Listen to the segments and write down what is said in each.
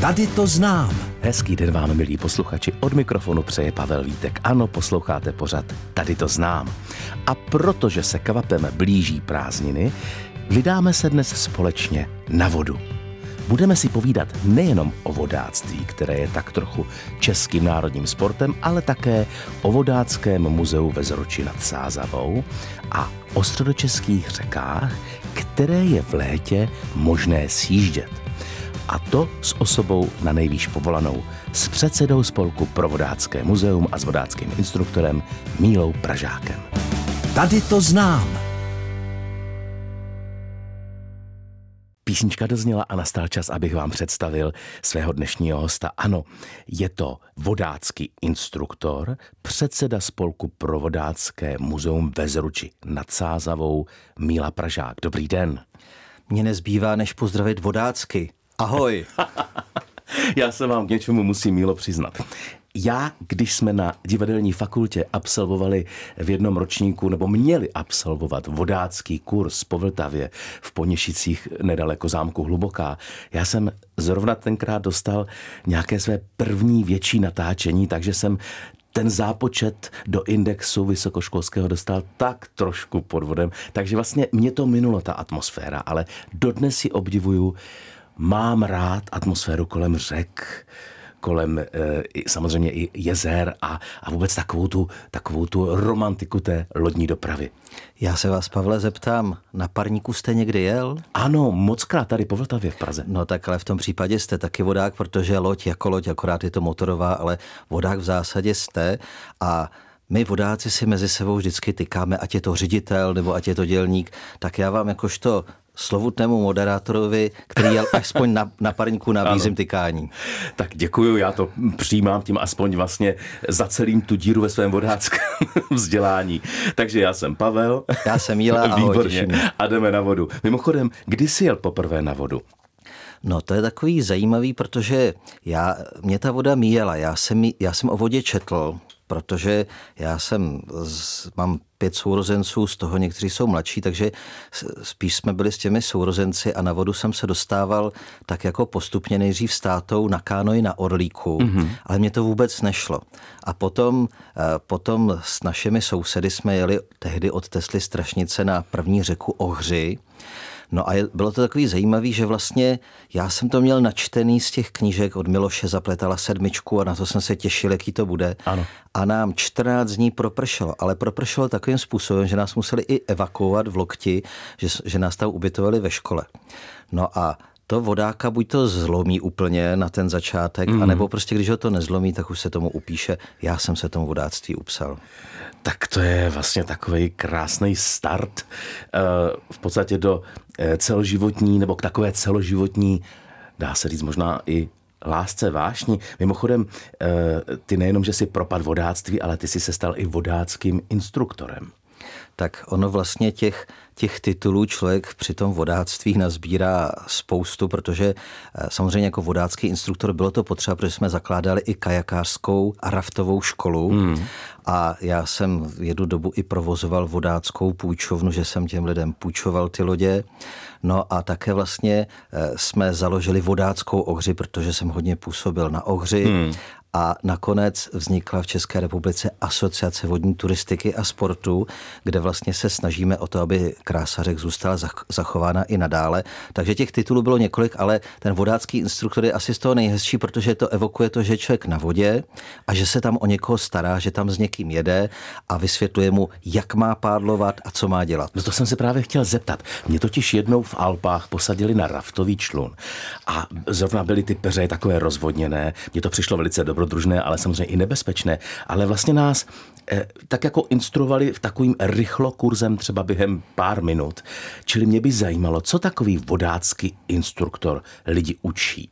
Tady to znám. Hezký den vám, milí posluchači. Od mikrofonu přeje Pavel Vítek. Ano, posloucháte pořad Tady to znám. A protože se kvapem blíží prázdniny, vydáme se dnes společně na vodu. Budeme si povídat nejenom o vodáctví, které je tak trochu českým národním sportem, ale také o vodáckém muzeu ve Zroči nad Sázavou a o středočeských řekách, které je v létě možné sjíždět. A to s osobou na nejvýš povolanou, s předsedou spolku pro vodácké muzeum a s vodáckým instruktorem Mílou Pražákem. Tady to znám. Písnička dozněla a nastal čas, abych vám představil svého dnešního hosta. Ano, je to vodácký instruktor, předseda spolku pro vodácké muzeum ve Zruči nad Sázavou Míla Pražák. Dobrý den. Mně nezbývá, než pozdravit vodácky. Ahoj. Já se vám k něčemu musím, Mílo, přiznat. Já, když jsme na divadelní fakultě absolvovali v jednom ročníku, nebo měli absolvovat vodácký kurz po Vltavě v Poněšicích nedaleko zámku Hluboká, já jsem zrovna tenkrát dostal nějaké své první větší natáčení, takže jsem ten zápočet do indexu vysokoškolského dostal tak trošku pod vodem, takže vlastně mě to minulo ta atmosféra, ale dodnes si obdivuju, mám rád atmosféru kolem řek, kolem e, samozřejmě i jezer a, a vůbec takovou tu, takovou tu romantiku té lodní dopravy. Já se vás, Pavle, zeptám, na parníku jste někdy jel? Ano, moc krát tady po Vltavě v Praze. No tak ale v tom případě jste taky vodák, protože loď jako loď, akorát je to motorová, ale vodák v zásadě jste a my vodáci si mezi sebou vždycky tykáme, ať je to ředitel nebo ať je to dělník, tak já vám jakožto slovutnému moderátorovi, který jel aspoň na, na parníku nabízím tykání. Tak děkuju, já to přijímám tím aspoň vlastně za celým tu díru ve svém vodáckém vzdělání. Takže já jsem Pavel. Já jsem Jíla, ahoj, Výborně. A jdeme na vodu. Mimochodem, kdy jsi jel poprvé na vodu? No to je takový zajímavý, protože já, mě ta voda míjela. Já jsem, já jsem o vodě četl, protože já jsem, mám pět sourozenců, z toho někteří jsou mladší, takže spíš jsme byli s těmi sourozenci a na vodu jsem se dostával tak jako postupně nejdřív státou na kánoji na Orlíku, mm-hmm. ale mě to vůbec nešlo. A potom, eh, potom s našimi sousedy jsme jeli tehdy od Tesly Strašnice na první řeku Ohři, No a bylo to takový zajímavý, že vlastně já jsem to měl načtený z těch knížek od Miloše Zapletala sedmičku a na to jsem se těšil, jaký to bude. Ano. A nám 14 dní propršelo, ale propršelo takovým způsobem, že nás museli i evakuovat v lokti, že, že nás tam ubytovali ve škole. No a to vodáka buď to zlomí úplně na ten začátek, mm. anebo prostě když ho to nezlomí, tak už se tomu upíše. Já jsem se tomu vodáctví upsal. Tak to je vlastně takový krásný start eh, v podstatě do eh, celoživotní, nebo k takové celoživotní, dá se říct možná i lásce, vášní. Mimochodem, eh, ty nejenom, že jsi propad vodáctví, ale ty jsi se stal i vodáckým instruktorem tak ono vlastně těch, těch titulů člověk při tom vodáctví nazbírá spoustu, protože eh, samozřejmě jako vodácký instruktor bylo to potřeba, protože jsme zakládali i kajakářskou a raftovou školu hmm. a já jsem jednu dobu i provozoval vodáckou půjčovnu, že jsem těm lidem půjčoval ty lodě. No a také vlastně eh, jsme založili vodáckou ohři, protože jsem hodně působil na ohři hmm a nakonec vznikla v České republice Asociace vodní turistiky a sportu, kde vlastně se snažíme o to, aby krása řek zůstala zachována i nadále. Takže těch titulů bylo několik, ale ten vodácký instruktor je asi z toho nejhezčí, protože to evokuje to, že člověk na vodě a že se tam o někoho stará, že tam s někým jede a vysvětluje mu, jak má pádlovat a co má dělat. No to jsem se právě chtěl zeptat. Mě totiž jednou v Alpách posadili na raftový člun a zrovna byly ty peře takové rozvodněné. Mně to přišlo velice dobro dobrodružné, ale samozřejmě i nebezpečné. Ale vlastně nás eh, tak jako instruovali v takovým rychlokurzem třeba během pár minut. Čili mě by zajímalo, co takový vodácký instruktor lidi učí.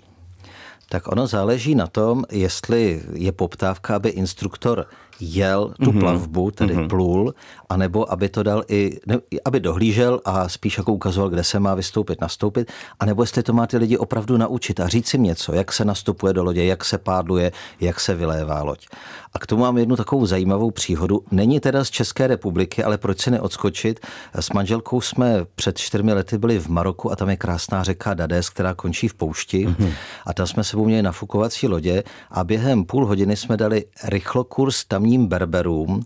Tak ono záleží na tom, jestli je poptávka, aby instruktor jel tu mm-hmm. plavbu, tedy mm-hmm. plul, anebo aby to dal i, ne, aby dohlížel a spíš jako ukazoval, kde se má vystoupit, nastoupit, anebo jestli to má ty lidi opravdu naučit a říct jim něco, jak se nastupuje do lodě, jak se pádluje, jak se vylévá loď. A k tomu mám jednu takovou zajímavou příhodu. Není teda z České republiky, ale proč si neodskočit? S manželkou jsme před čtyřmi lety byli v Maroku a tam je krásná řeka Dades, která končí v poušti. Mm-hmm. A tam jsme se měli nafukovací lodě a během půl hodiny jsme dali rychlokurs tamním berberům,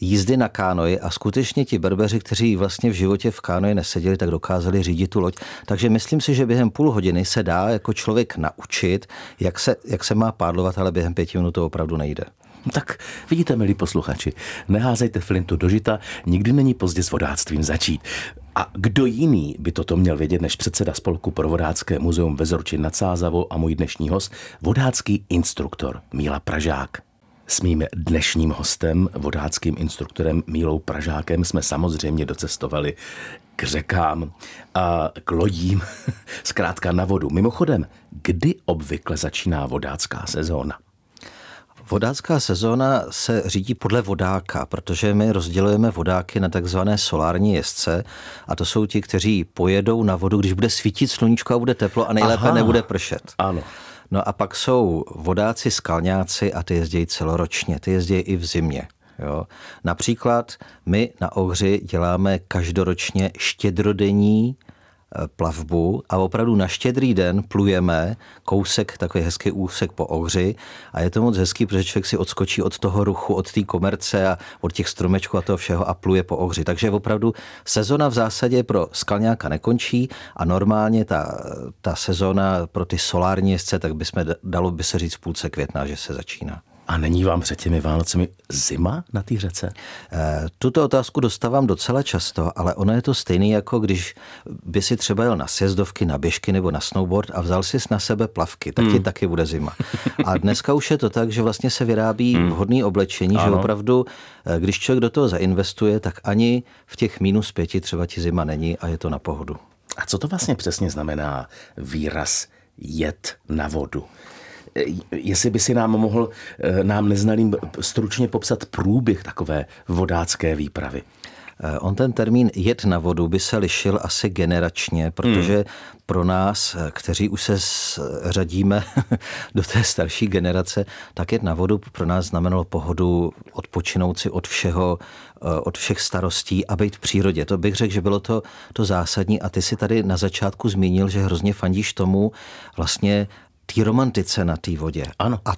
jízdy na kánoji a skutečně ti berbeři, kteří vlastně v životě v kánoji neseděli, tak dokázali řídit tu loď. Takže myslím si, že během půl hodiny se dá jako člověk naučit, jak se, jak se má pádlovat, ale během pěti minut to opravdu nejde. Tak vidíte, milí posluchači, neházejte flintu do žita, nikdy není pozdě s vodáctvím začít. A kdo jiný by toto měl vědět než předseda spolku pro vodácké muzeum ve Zorči nad Sázavou a můj dnešní host, vodácký instruktor Míla Pražák. S mým dnešním hostem, vodáckým instruktorem Mílou Pražákem, jsme samozřejmě docestovali k řekám a k lodím, zkrátka na vodu. Mimochodem, kdy obvykle začíná vodácká sezóna? Vodácká sezóna se řídí podle vodáka, protože my rozdělujeme vodáky na takzvané solární jezdce a to jsou ti, kteří pojedou na vodu, když bude svítit sluníčko a bude teplo a nejlépe Aha. nebude pršet. Ano. No a pak jsou vodáci skalňáci a ty jezdí celoročně, ty jezdí i v zimě. Jo. Například my na Ohři děláme každoročně štědrodenní plavbu a opravdu na štědrý den plujeme kousek, takový hezký úsek po Ohři a je to moc hezký, protože člověk si odskočí od toho ruchu, od té komerce a od těch stromečků a toho všeho a pluje po Ohři. Takže opravdu sezona v zásadě pro skalňáka nekončí a normálně ta, ta sezona pro ty solární jezdce, tak bychom dalo by se říct v půlce května, že se začíná. A není vám před těmi Vánocemi zima na té řece? Eh, tuto otázku dostávám docela často, ale ono je to stejný, jako když by si třeba jel na sjezdovky, na běžky nebo na snowboard a vzal si na sebe plavky, tak ti hmm. taky bude zima. A dneska už je to tak, že vlastně se vyrábí hmm. vhodné oblečení, ano. že opravdu, eh, když člověk do toho zainvestuje, tak ani v těch minus pěti třeba ti zima není a je to na pohodu. A co to vlastně přesně znamená výraz jet na vodu? Jestli by si nám mohl, eh, nám neznalým stručně popsat průběh takové vodácké výpravy. Eh, on ten termín jet na vodu by se lišil asi generačně, protože hmm. pro nás, eh, kteří už se řadíme do té starší generace, tak jet na vodu pro nás znamenalo pohodu, odpočinout si od všeho, od všech starostí a být v přírodě. To bych řekl, že bylo to, to zásadní a ty si tady na začátku zmínil, že hrozně fandíš tomu vlastně té romantice na té vodě. Ano. A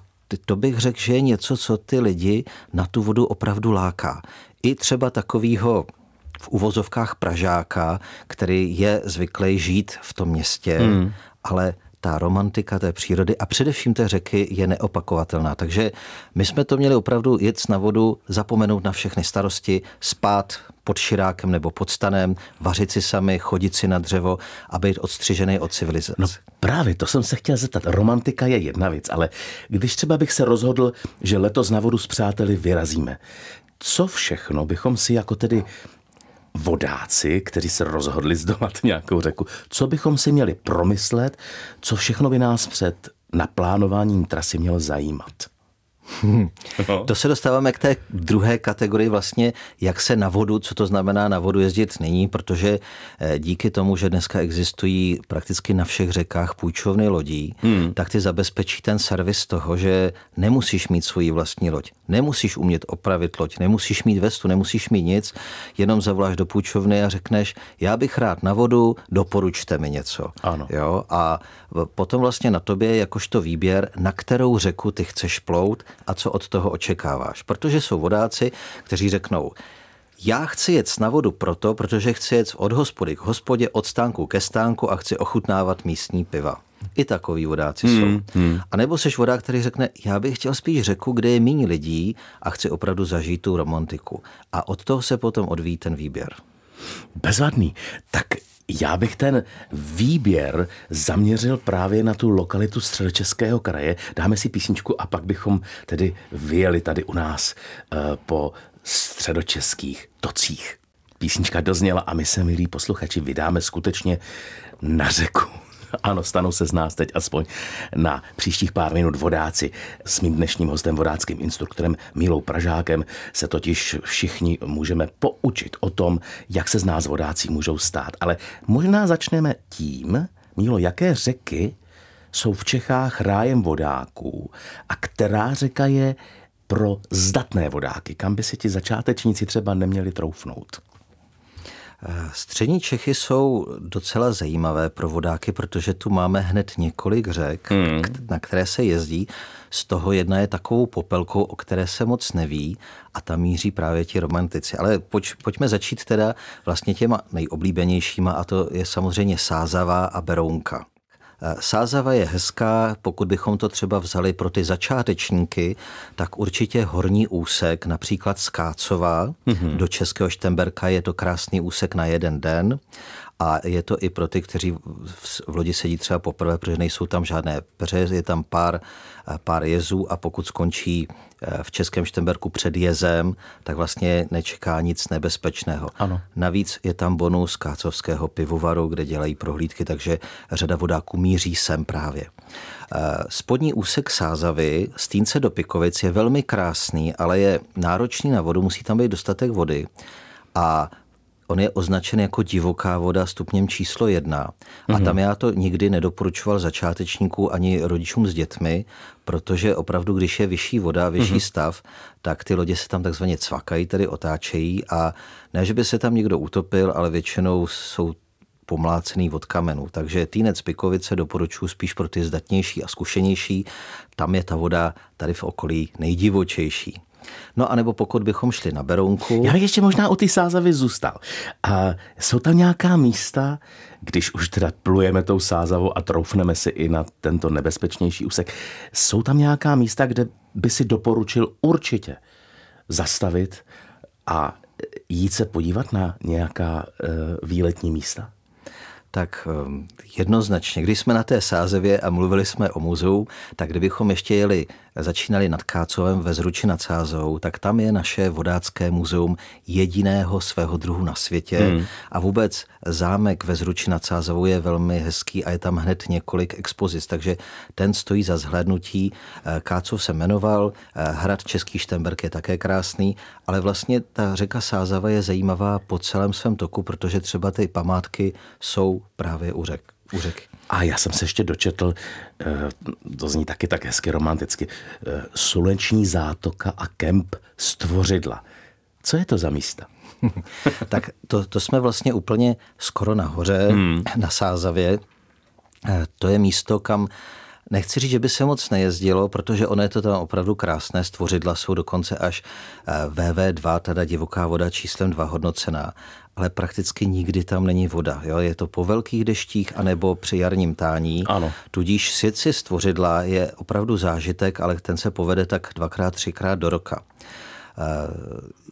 to bych řekl, že je něco, co ty lidi na tu vodu opravdu láká. I třeba takovýho v uvozovkách Pražáka, který je zvyklý žít v tom městě, hmm. ale ta romantika té přírody a především té řeky je neopakovatelná. Takže my jsme to měli opravdu jet na vodu, zapomenout na všechny starosti, spát pod širákem nebo pod stanem, vařit si sami, chodit si na dřevo a být odstřižený od civilizace. No právě, to jsem se chtěl zeptat. Romantika je jedna věc, ale když třeba bych se rozhodl, že letos na vodu s přáteli vyrazíme, co všechno bychom si jako tedy vodáci, kteří se rozhodli zdolat nějakou řeku, co bychom si měli promyslet, co všechno by nás před naplánováním trasy mělo zajímat. Hmm. To se dostáváme k té druhé kategorii vlastně, jak se na vodu, co to znamená na vodu jezdit nyní, protože eh, díky tomu, že dneska existují prakticky na všech řekách půjčovny lodí, hmm. tak ty zabezpečí ten servis toho, že nemusíš mít svoji vlastní loď, nemusíš umět opravit loď, nemusíš mít vestu, nemusíš mít nic, jenom zavoláš do půjčovny a řekneš, já bych rád na vodu, doporučte mi něco. Ano. Jo? A potom vlastně na tobě jakožto výběr, na kterou řeku ty chceš plout a co od toho očekáváš. Protože jsou vodáci, kteří řeknou, já chci jet na vodu proto, protože chci jet od hospody k hospodě, od stánku ke stánku a chci ochutnávat místní piva. I takový vodáci hmm, jsou. Hmm. A nebo seš vodák, který řekne, já bych chtěl spíš řeku, kde je méně lidí a chci opravdu zažít tu romantiku. A od toho se potom odvíjí ten výběr. Bezvadný. Tak já bych ten výběr zaměřil právě na tu lokalitu středočeského kraje. Dáme si písničku a pak bychom tedy vyjeli tady u nás uh, po středočeských tocích. Písnička dozněla a my se, milí posluchači, vydáme skutečně na řeku. Ano, stanou se z nás teď aspoň na příštích pár minut vodáci. S mým dnešním hostem, vodáckým instruktorem Mílou Pražákem, se totiž všichni můžeme poučit o tom, jak se z nás vodáci můžou stát. Ale možná začneme tím, Mílo, jaké řeky jsou v Čechách rájem vodáků a která řeka je pro zdatné vodáky, kam by si ti začátečníci třeba neměli troufnout? Střední Čechy jsou docela zajímavé pro vodáky, protože tu máme hned několik řek, hmm. na které se jezdí. Z toho jedna je takovou popelkou, o které se moc neví a tam míří právě ti romantici. Ale pojď, pojďme začít teda vlastně těma nejoblíbenějšíma a to je samozřejmě Sázava a Berounka. Sázava je hezká, pokud bychom to třeba vzali pro ty začátečníky, tak určitě horní úsek, například z Kácova mm-hmm. do Českého Štemberka je to krásný úsek na jeden den a je to i pro ty, kteří v lodi sedí třeba poprvé, protože nejsou tam žádné peře, je tam pár, pár jezů a pokud skončí eh, v Českém Štemberku před jezem, tak vlastně nečeká nic nebezpečného. Ano. Navíc je tam bonus kácovského pivovaru, kde dělají prohlídky, takže řada vodáků míří sem právě. Eh, spodní úsek Sázavy, Stínce do Pikovic je velmi krásný, ale je náročný na vodu, musí tam být dostatek vody. A on je označen jako divoká voda stupněm číslo jedna. A mm-hmm. tam já to nikdy nedoporučoval začátečníků ani rodičům s dětmi, protože opravdu, když je vyšší voda, vyšší mm-hmm. stav, tak ty lodě se tam takzvaně cvakají, tedy otáčejí a ne, že by se tam někdo utopil, ale většinou jsou pomlácený od kamenu. Takže Týnec Pikovice doporučuji spíš pro ty zdatnější a zkušenější. Tam je ta voda tady v okolí nejdivočejší. No a nebo pokud bychom šli na Berounku. Já bych ještě možná o ty sázavy zůstal. A jsou tam nějaká místa, když už teda plujeme tou sázavou a troufneme si i na tento nebezpečnější úsek, jsou tam nějaká místa, kde by si doporučil určitě zastavit a jít se podívat na nějaká uh, výletní místa? tak ehm, jednoznačně, když jsme na té sázevě a mluvili jsme o muzeu, tak kdybychom ještě jeli, začínali nad Kácovem ve Zruči nad Sázou, tak tam je naše vodácké muzeum jediného svého druhu na světě hmm. a vůbec zámek ve Zruči nad Sázovou je velmi hezký a je tam hned několik expozic, takže ten stojí za zhlédnutí. Eh, Kácov se jmenoval, eh, hrad Český Štemberg je také krásný, ale vlastně ta řeka Sázava je zajímavá po celém svém toku, protože třeba ty památky jsou právě u řek. U řeky. A já jsem se ještě dočetl, eh, to zní taky tak hezky romanticky, eh, sluneční zátoka a kemp Stvořidla. Co je to za místa? tak to, to jsme vlastně úplně skoro nahoře, hmm. na Sázavě. Eh, to je místo, kam Nechci říct, že by se moc nejezdilo, protože ono je to tam opravdu krásné. Stvořidla jsou dokonce až VV2, teda divoká voda číslem 2 hodnocená ale prakticky nikdy tam není voda. Jo? Je to po velkých deštích anebo při jarním tání. Ano. Tudíž sjet si stvořidla je opravdu zážitek, ale ten se povede tak dvakrát, třikrát do roka. Eh,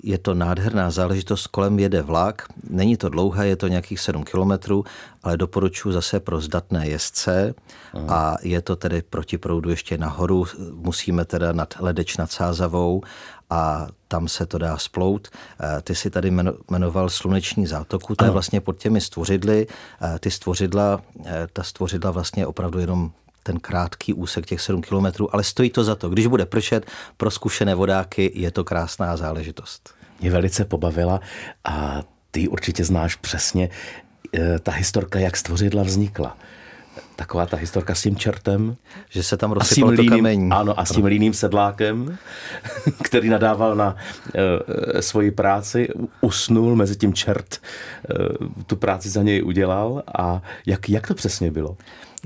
je to nádherná záležitost, kolem jede vlak, není to dlouhé, je to nějakých 7 kilometrů, ale doporučuji zase pro zdatné jezdce a je to tedy proti proudu ještě nahoru, musíme teda nad Ledeč nad Sázavou a tam se to dá splout. Eh, ty si tady jmenoval sluneční zátoku, to je vlastně pod těmi stvořidly. Eh, ty stvořidla, ta stvořidla vlastně opravdu jenom ten krátký úsek těch 7 kilometrů, ale stojí to za to. Když bude pršet, pro zkušené vodáky je to krásná záležitost. Mě velice pobavila a ty určitě znáš přesně eh, ta historka, jak stvořidla vznikla taková ta historka s tím čertem. Že se tam rozsypal to kamení. Ano, a s tím líným sedlákem, který nadával na e, svoji práci, usnul, mezi tím čert e, tu práci za něj udělal a jak, jak to přesně bylo?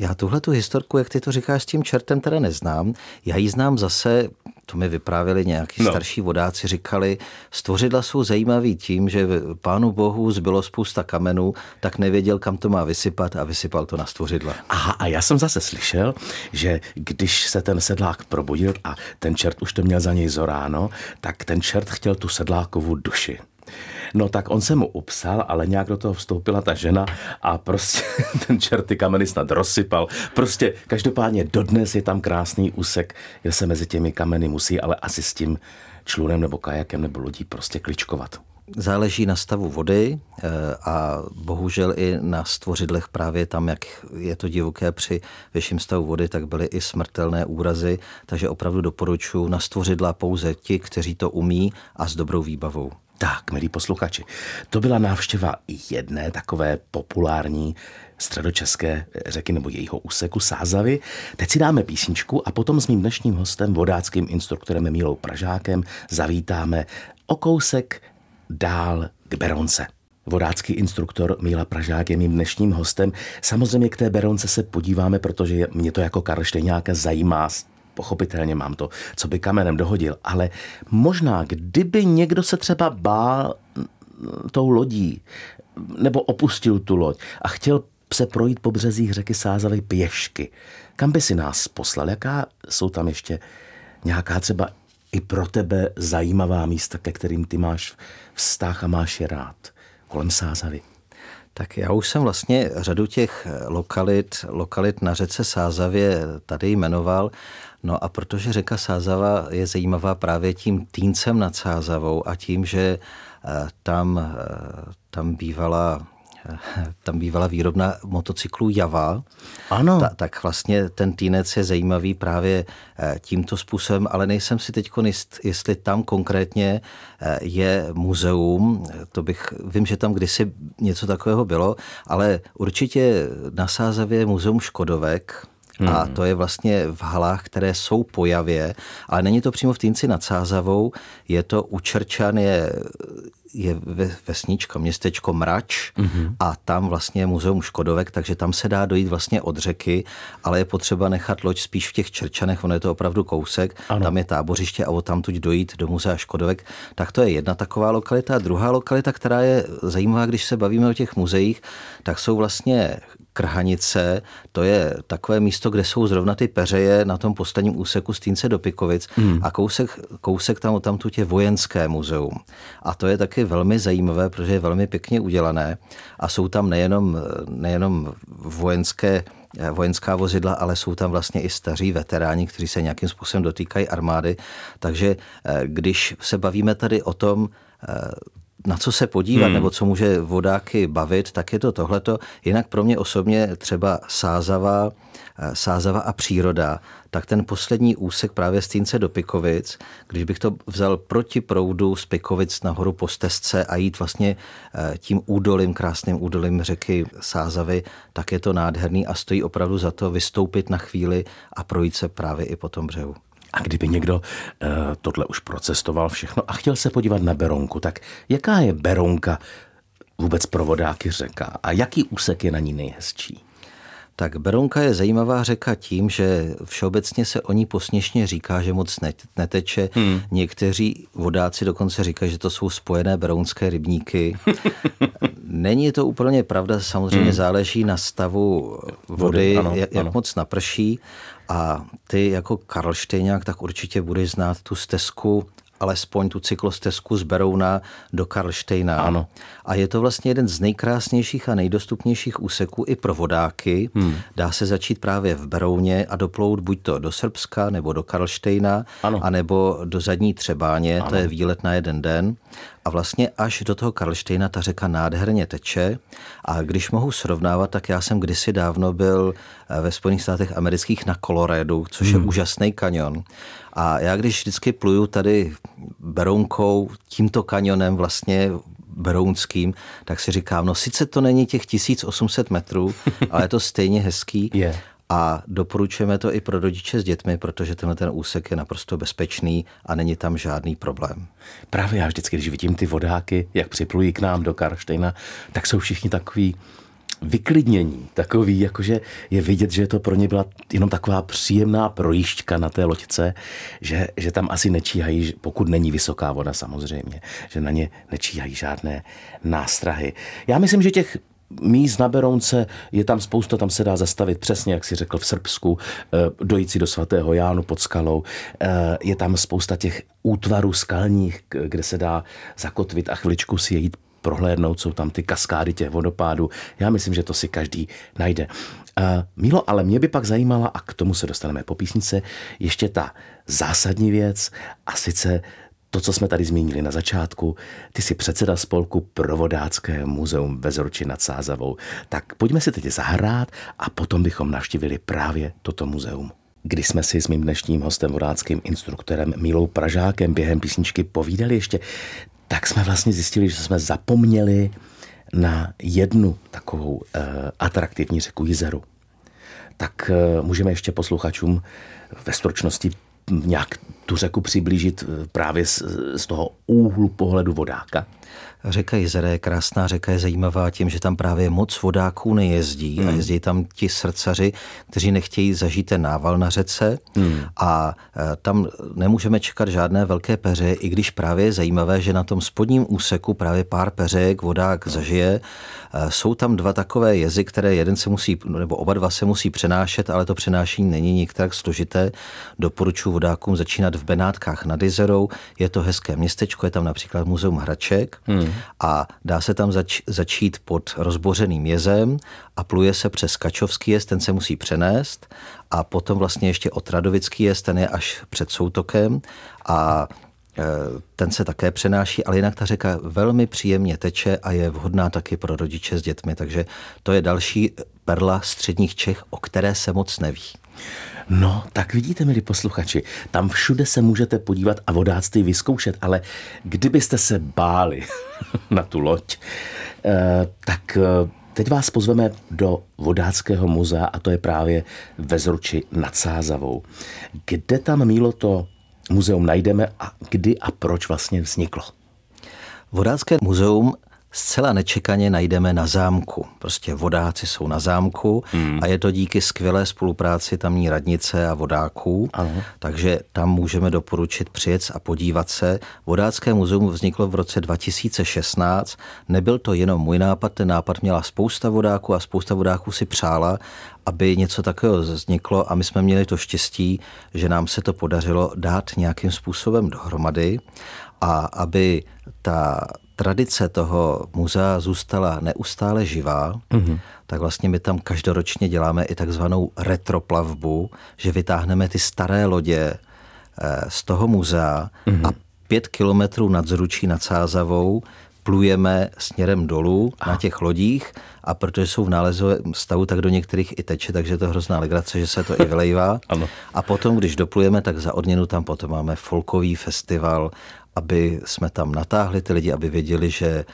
Já tuhle tu historku, jak ty to říkáš, s tím čertem teda neznám. Já ji znám zase, to mi vyprávěli nějaký no. starší vodáci, říkali, stvořidla jsou zajímavý tím, že pánu bohu zbylo spousta kamenů, tak nevěděl, kam to má vysypat a vysypal to na stvořidla. Aha, a já jsem zase slyšel, že když se ten sedlák probudil a ten čert už to měl za něj zoráno, tak ten čert chtěl tu sedlákovu duši. No tak on se mu upsal, ale nějak do toho vstoupila ta žena a prostě ten čerty kameny snad rozsypal. Prostě každopádně dodnes je tam krásný úsek, kde se mezi těmi kameny musí ale asi s tím člunem nebo kajakem nebo lodí prostě kličkovat. záleží na stavu vody eh, a bohužel i na stvořidlech právě tam, jak je to divoké při vyšším stavu vody, tak byly i smrtelné úrazy, takže opravdu doporučuji na stvořidla pouze ti, kteří to umí a s dobrou výbavou. Tak, milí posluchači, to byla návštěva jedné takové populární středočeské řeky nebo jejího úseku Sázavy. Teď si dáme písničku a potom s mým dnešním hostem, vodáckým instruktorem Mílou Pražákem, zavítáme o kousek dál k Beronce. Vodácký instruktor Míla Pražák je mým dnešním hostem. Samozřejmě k té Beronce se podíváme, protože mě to jako Karlštejňáka zajímá pochopitelně mám to, co by kamenem dohodil, ale možná, kdyby někdo se třeba bál tou lodí, nebo opustil tu loď a chtěl se projít po březích řeky Sázavy pěšky, kam by si nás poslal? Jaká jsou tam ještě nějaká třeba i pro tebe zajímavá místa, ke kterým ty máš vztah a máš je rád kolem Sázavy? Tak já už jsem vlastně řadu těch lokalit, lokalit na řece Sázavě tady jmenoval. No a protože řeka Sázava je zajímavá právě tím týncem nad Sázavou a tím, že eh, tam, eh, tam bývala tam bývala výrobna motocyklů Java. Ano. Ta, tak vlastně ten týnec je zajímavý právě eh, tímto způsobem, ale nejsem si teď jist, jestli tam konkrétně eh, je muzeum. To bych, vím, že tam kdysi něco takového bylo, ale určitě na Sázavě je muzeum Škodovek, a hmm. to je vlastně v halách, které jsou po javě, ale není to přímo v Týnci nad Sázavou, je to u Čerčan, je je vesnička, městečko Mrač mm-hmm. a tam vlastně je muzeum Škodovek, takže tam se dá dojít vlastně od řeky, ale je potřeba nechat loď spíš v těch Čerčanech, ono je to opravdu kousek, ano. tam je tábořiště a o tam tuď dojít do muzea Škodovek, tak to je jedna taková lokalita. A druhá lokalita, která je zajímavá, když se bavíme o těch muzeích, tak jsou vlastně Krhanice, to je takové místo, kde jsou zrovna ty peřeje na tom posledním úseku Stínce do Pikovic hmm. a kousek, kousek tam, tam tu je vojenské muzeum. A to je taky velmi zajímavé, protože je velmi pěkně udělané a jsou tam nejenom, nejenom vojenské vojenská vozidla, ale jsou tam vlastně i staří veteráni, kteří se nějakým způsobem dotýkají armády. Takže eh, když se bavíme tady o tom, eh, na co se podívat, hmm. nebo co může vodáky bavit, tak je to tohleto. Jinak pro mě osobně třeba Sázava, eh, Sázava a příroda, tak ten poslední úsek právě z Týnce do Pikovic, když bych to vzal proti proudu z Pikovic nahoru po stezce a jít vlastně eh, tím údolím, krásným údolím řeky Sázavy, tak je to nádherný a stojí opravdu za to vystoupit na chvíli a projít se právě i po tom břehu. A kdyby někdo uh, tohle už procestoval všechno a chtěl se podívat na Beronku, tak jaká je Beronka vůbec pro vodáky řeka a jaký úsek je na ní nejhezčí? Tak Berounka je zajímavá řeka tím, že všeobecně se o ní posměšně říká, že moc neteče. Hmm. Někteří vodáci dokonce říkají, že to jsou spojené berounské rybníky. Není to úplně pravda, samozřejmě hmm. záleží na stavu vody, vody ano, jak, jak ano. moc naprší. A ty jako Karlštejňák tak určitě budeš znát tu stezku alespoň tu cyklostezku z Berouna do Karlštejna. Ano. A je to vlastně jeden z nejkrásnějších a nejdostupnějších úseků i pro vodáky. Hmm. Dá se začít právě v Berouně a doplout buď to do Srbska nebo do Karlštejna, ano. anebo do Zadní Třebáně, ano. to je výlet na jeden den. A vlastně až do toho Karlštejna ta řeka nádherně teče. A když mohu srovnávat, tak já jsem kdysi dávno byl eh, ve Spojených státech amerických na Coloradu, což hmm. je úžasný kanion. A já když vždycky pluju tady Berounkou, tímto kanionem vlastně berounským, tak si říkám, no sice to není těch 1800 metrů, ale je to stejně hezký. Yeah. A doporučujeme to i pro rodiče s dětmi, protože tenhle ten úsek je naprosto bezpečný a není tam žádný problém. Právě já vždycky, když vidím ty vodáky, jak připlují k nám do Karštejna, tak jsou všichni takový vyklidnění, takový, jakože je vidět, že to pro ně byla jenom taková příjemná projížďka na té loďce, že, že tam asi nečíhají, pokud není vysoká voda samozřejmě, že na ně nečíhají žádné nástrahy. Já myslím, že těch míst na Berounce je tam spousta, tam se dá zastavit přesně, jak si řekl v Srbsku, eh, dojít si do svatého Jánu pod skalou. Eh, je tam spousta těch útvarů skalních, kde se dá zakotvit a chviličku si jít prohlédnout, jsou tam ty kaskády těch vodopádů. Já myslím, že to si každý najde. Uh, Milo, ale mě by pak zajímala, a k tomu se dostaneme po písnice, ještě ta zásadní věc, a sice to, co jsme tady zmínili na začátku, ty jsi předseda spolku Provodácké muzeum ve Zruči nad Sázavou. Tak pojďme si teď zahrát a potom bychom navštívili právě toto muzeum. Když jsme si s mým dnešním hostem, vodáckým instruktorem Mílou Pražákem během písničky povídali ještě, tak jsme vlastně zjistili, že jsme zapomněli na jednu takovou uh, atraktivní řeku Jizeru. Tak uh, můžeme ještě posluchačům ve stručnosti nějak tu řeku přiblížit eh, právě z, z toho úhlu pohledu vodáka? Řeka Jezera je krásná, řeka je zajímavá tím, že tam právě moc vodáků nejezdí hmm. a jezdí tam ti srdcaři, kteří nechtějí zažít ten nával na řece hmm. a e, tam nemůžeme čekat žádné velké peře, i když právě je zajímavé, že na tom spodním úseku právě pár peřek vodák no. zažije. E, jsou tam dva takové jezy, které jeden se musí, nebo oba dva se musí přenášet, ale to přenášení není nikterak složité. Doporučuji vodákům začínat v Benátkách nad Jezerou. Je to hezké městečko, je tam například muzeum hraček. Hmm a dá se tam zač- začít pod rozbořeným jezem a pluje se přes Kačovský jez, ten se musí přenést a potom vlastně ještě Otradovický jez, ten je až před soutokem a e, ten se také přenáší, ale jinak ta řeka velmi příjemně teče a je vhodná taky pro rodiče s dětmi, takže to je další perla středních Čech, o které se moc neví. No, tak vidíte, milí posluchači, tam všude se můžete podívat a vodáctví vyzkoušet, ale kdybyste se báli na tu loď, eh, tak eh, teď vás pozveme do vodáckého muzea a to je právě ve Zruči nad Sázavou. Kde tam, Mílo, to muzeum najdeme a kdy a proč vlastně vzniklo? Vodácké muzeum zcela nečekaně najdeme na zámku. Prostě vodáci jsou na zámku hmm. a je to díky skvělé spolupráci tamní radnice a vodáků, ano. takže tam můžeme doporučit přijet a podívat se. Vodácké muzeum vzniklo v roce 2016. Nebyl to jenom můj nápad, ten nápad měla spousta vodáků a spousta vodáků si přála, aby něco takového vzniklo a my jsme měli to štěstí, že nám se to podařilo dát nějakým způsobem dohromady a aby ta tradice toho muzea zůstala neustále živá, mm-hmm. tak vlastně my tam každoročně děláme i takzvanou retroplavbu, že vytáhneme ty staré lodě eh, z toho muzea mm-hmm. a pět kilometrů nad Zručí nad Sázavou plujeme směrem dolů Aha. na těch lodích a protože jsou v nálezovém stavu, tak do některých i teče, takže to je hrozná legrace, že se to i vylejvá. ano. A potom, když doplujeme, tak za odměnu tam potom máme folkový festival aby jsme tam natáhli ty lidi, aby věděli, že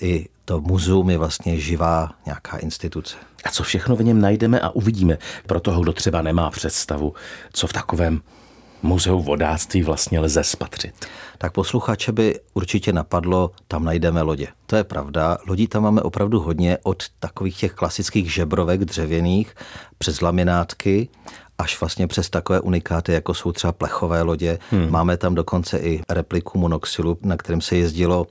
i to muzeum je vlastně živá nějaká instituce. A co všechno v něm najdeme a uvidíme pro toho, kdo třeba nemá představu, co v takovém muzeu vodáctví vlastně lze spatřit. Tak posluchače by určitě napadlo, tam najdeme lodě. To je pravda, lodí tam máme opravdu hodně od takových těch klasických žebrovek dřevěných přes laminátky až vlastně přes takové unikáty, jako jsou třeba plechové lodě. Hmm. Máme tam dokonce i repliku monoxilu, na kterém se jezdilo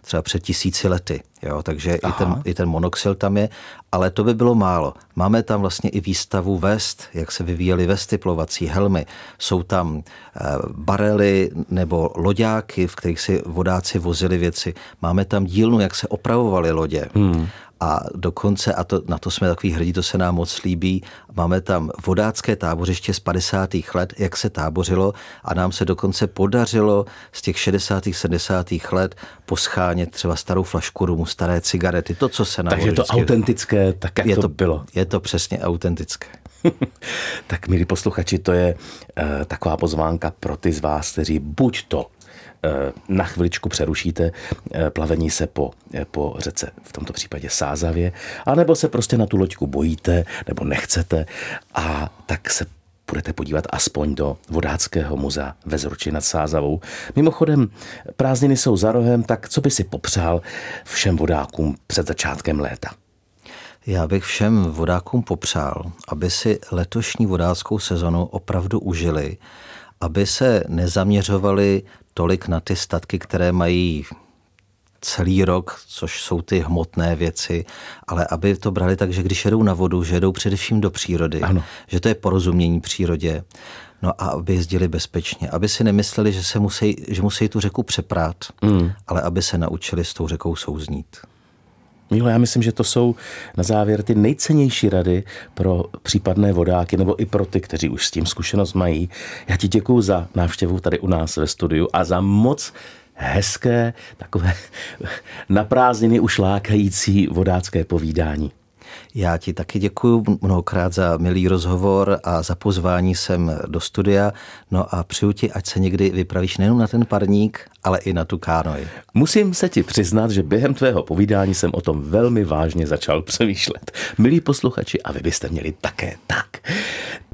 třeba před tisíci lety. Jo, takže i ten, i ten monoxil tam je, ale to by bylo málo. Máme tam vlastně i výstavu vest, jak se vyvíjely vesty plovací, helmy. Jsou tam e, barely nebo loďáky, v kterých si vodáci vozili věci. Máme tam dílnu, jak se opravovaly lodě. Hmm. A dokonce, a to, na to jsme takový hrdí, to se nám moc líbí, máme tam vodácké tábořiště z 50. let, jak se tábořilo a nám se dokonce podařilo z těch 60. 70. let poschánět třeba starou flašku rumu, staré cigarety, to, co se nám Takže je to autentické, tak jak je to, bylo. Je to přesně autentické. tak milí posluchači, to je uh, taková pozvánka pro ty z vás, kteří buď to na chviličku přerušíte eh, plavení se po, eh, po řece, v tomto případě Sázavě, anebo se prostě na tu loďku bojíte, nebo nechcete a tak se budete podívat aspoň do Vodáckého muzea ve Zruči nad Sázavou. Mimochodem, prázdniny jsou za rohem, tak co by si popřál všem vodákům před začátkem léta? Já bych všem vodákům popřál, aby si letošní vodáckou sezonu opravdu užili, aby se nezaměřovali tolik na ty statky, které mají celý rok, což jsou ty hmotné věci, ale aby to brali tak, že když jedou na vodu, že jedou především do přírody, ano. že to je porozumění přírodě, no a aby jezdili bezpečně, aby si nemysleli, že, se musí, že musí tu řeku přeprát, mm. ale aby se naučili s tou řekou souznít. Mílo, já myslím, že to jsou na závěr ty nejcennější rady pro případné vodáky nebo i pro ty, kteří už s tím zkušenost mají. Já ti děkuji za návštěvu tady u nás ve studiu a za moc hezké, takové na prázdniny už lákající vodácké povídání. Já ti taky děkuji mnohokrát za milý rozhovor a za pozvání sem do studia. No a přeju ti, ať se někdy vypravíš nejen na ten parník, ale i na tu kánoj. Musím se ti přiznat, že během tvého povídání jsem o tom velmi vážně začal přemýšlet. Milí posluchači, a vy byste měli také tak.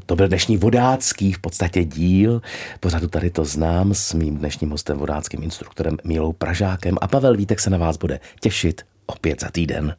To byl dnešní vodácký v podstatě díl. Pořadu tady to znám s mým dnešním hostem, vodáckým instruktorem Mílou Pražákem a Pavel Vítek se na vás bude těšit opět za týden.